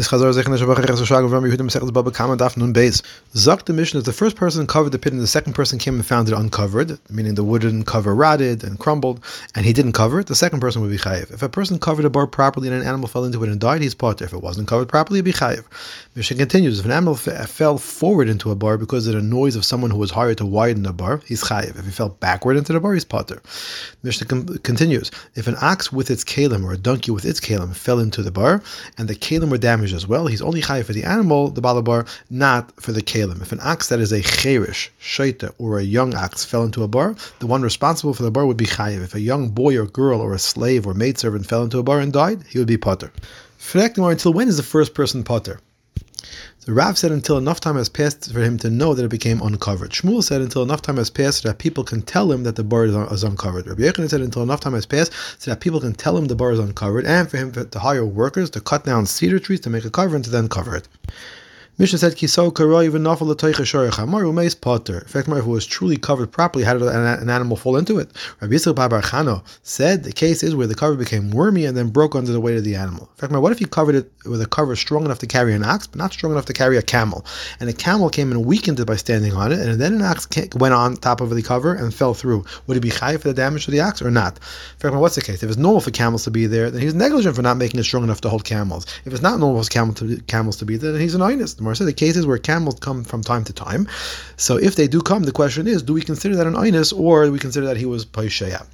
This Chazar Zechner Shabbat Ches Shag of Rami Yehuda Masechet Bava Kamma Daf Nun Beis. Zok the mission that the first person covered the pit and the second person came and found it uncovered, meaning the wooden cover rotted and crumbled, and he didn't cover it. The second person would be chayiv. If a person covered a bar properly and an animal fell into it and died, he's potter. If it wasn't covered properly, he'd be chayiv. Mishnah continues: If an animal f- uh, fell forward into a bar because of the noise of someone who was hired to widen the bar, he's chayiv. If he fell backward into the bar, he's potter. Mishnah com- continues: If an ox with its kalim or a donkey with its kalim fell into the bar and the kalim were damaged as well, he's only chayiv for the animal, the balabar, not for the kalim. If an ox that is a cherish, shaita, or a young ox fell into a bar, the one responsible for the bar would be chayiv. If a young boy or girl or a slave or maidservant fell into a bar and died, he would be potter. Until when is the first person potter? The Rav said until enough time has passed for him to know that it became uncovered. Shmuel said until enough time has passed so that people can tell him that the bar is, uncovered. Rabbi Yochanan said until enough time has passed so that people can tell him the bar is uncovered, and for him to hire workers to cut down cedar trees to make a cover and to then cover it. Mishnah said, "Kiso karoi v'nafal l'toicha shorich hamar umeis potter." In fact, if it was truly covered properly, how did an, animal fall into it? Rabbi Yisrael Bar Chano said the case is where the cover became wormy and then broke under the weight of the animal. In fact, what if you covered it with a cover strong enough to carry an ox, but not strong enough to carry a camel, and a camel came and weakened it by standing on it, and then an ox went on top of the cover and fell through? Would it be high for the damage to the ox or not? In fact, what's the case? If it's normal for camels to be there, then he's negligent for not making it strong enough to hold camels. If it's not normal for camel to, camels to be there, then he's an honest. The more said the cases where camels come from time to time. So if they do come, the question is, do we consider that an inus or do we consider that he was paisheya?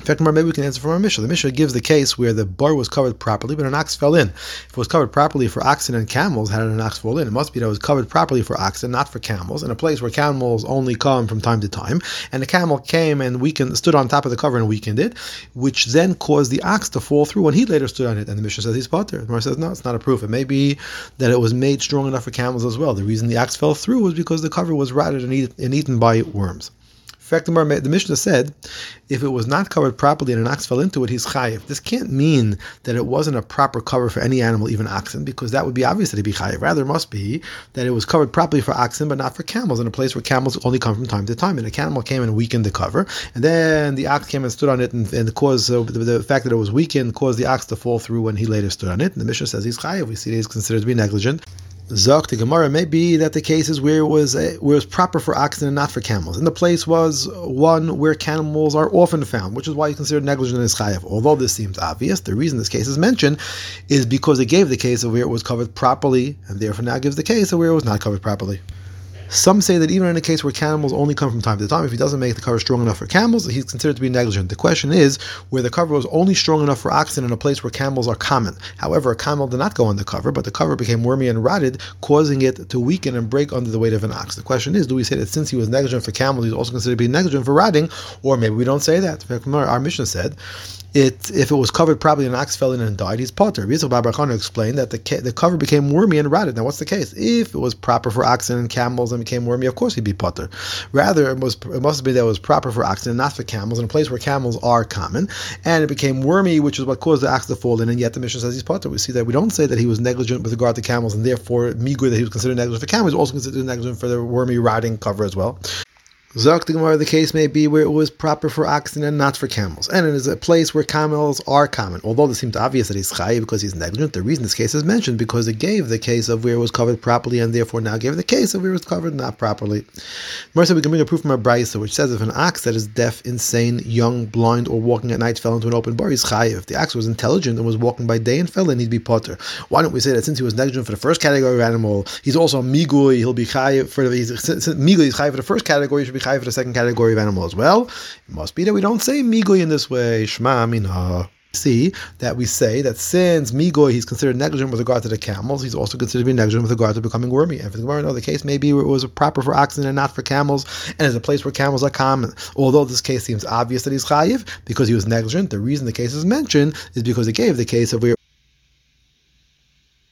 In fact, maybe we can answer from our Mishnah. The Mishnah gives the case where the bar was covered properly, but an ox fell in. If it was covered properly for oxen and camels, how did an ox fall in? It must be that it was covered properly for oxen, not for camels, in a place where camels only come from time to time. And the camel came and weakened, stood on top of the cover and weakened it, which then caused the ox to fall through when he later stood on it. And the Mishnah says he's potter. The Mishnah says no, it's not a proof. It may be that it was made strong enough for camels as well. The reason the ox fell through was because the cover was rotted and eaten by worms fact, the Mishnah said, if it was not covered properly and an ox fell into it, he's chayiv. This can't mean that it wasn't a proper cover for any animal, even oxen, because that would be obvious that he'd be chayiv. Rather, it must be that it was covered properly for oxen, but not for camels, in a place where camels only come from time to time. And a camel came and weakened the cover, and then the ox came and stood on it, and, and caused uh, the, the, fact that it was weakened caused the ox to fall through when he later stood on it. And the Mishnah says he's chayiv. We see that he's considered to be negligent. Zok the Gemara may be that the cases where it was eh, where it was proper for oxen and not for camels, and the place was one where camels are often found, which is why you consider negligent as chayav. Although this seems obvious, the reason this case is mentioned is because it gave the case of where it was covered properly, and therefore now gives the case of where it was not covered properly. Some say that even in a case where camels only come from time to time, if he doesn't make the cover strong enough for camels, he's considered to be negligent. The question is where the cover was only strong enough for oxen in a place where camels are common. However, a camel did not go the cover, but the cover became wormy and rotted, causing it to weaken and break under the weight of an ox. The question is, do we say that since he was negligent for camels, he's also considered to be negligent for rotting, or maybe we don't say that? Our mission said it if it was covered properly an ox fell in and died, he's potter. Rizal Babrachana explained that the the cover became wormy and rotted. Now, what's the case? If it was proper for oxen and camels and became wormy, of course he'd be potter. Rather, it was it must be that it was proper for oxen and not for camels in a place where camels are common, and it became wormy, which is what caused the ox to fall in. And yet the mission says he's potter. We see that we don't say that he was negligent with regard to camels, and therefore migur that he was considered negligent for camels, also considered negligent for the wormy rotting cover as well. Zok the Gemara, the case may be where it was proper for oxen and not for camels. And it is a place where camels are common. Although it seems obvious that he's chayiv because he's negligent, the reason this case is mentioned because it gave the case of where it was covered properly and therefore now gave the case of where it was covered not properly. Martha, we can bring a proof from a brisa which says if an ox that is deaf, insane, young, blind, or walking at night fell into an open bar, he's chayiv. If the ox was intelligent and was walking by day and fell in, he'd be potter. Why don't we say that since he was negligent for the first category of animal, he's also migui, he'll be chayiv for the, migui, he's chayiv for the first category, should be chayiv for the second category of animal as well. It must be that we don't say migui in this way. Shma mina see that we say that since Migoy he's considered negligent with regard to the camels, he's also considered to be negligent with regard to becoming wormy. And for the Gemara, no, the case maybe it was proper for oxen and not for camels, and is a place where camels are common. Although this case seems obvious that he's chayiv because he was negligent, the reason the case is mentioned is because it gave the case of where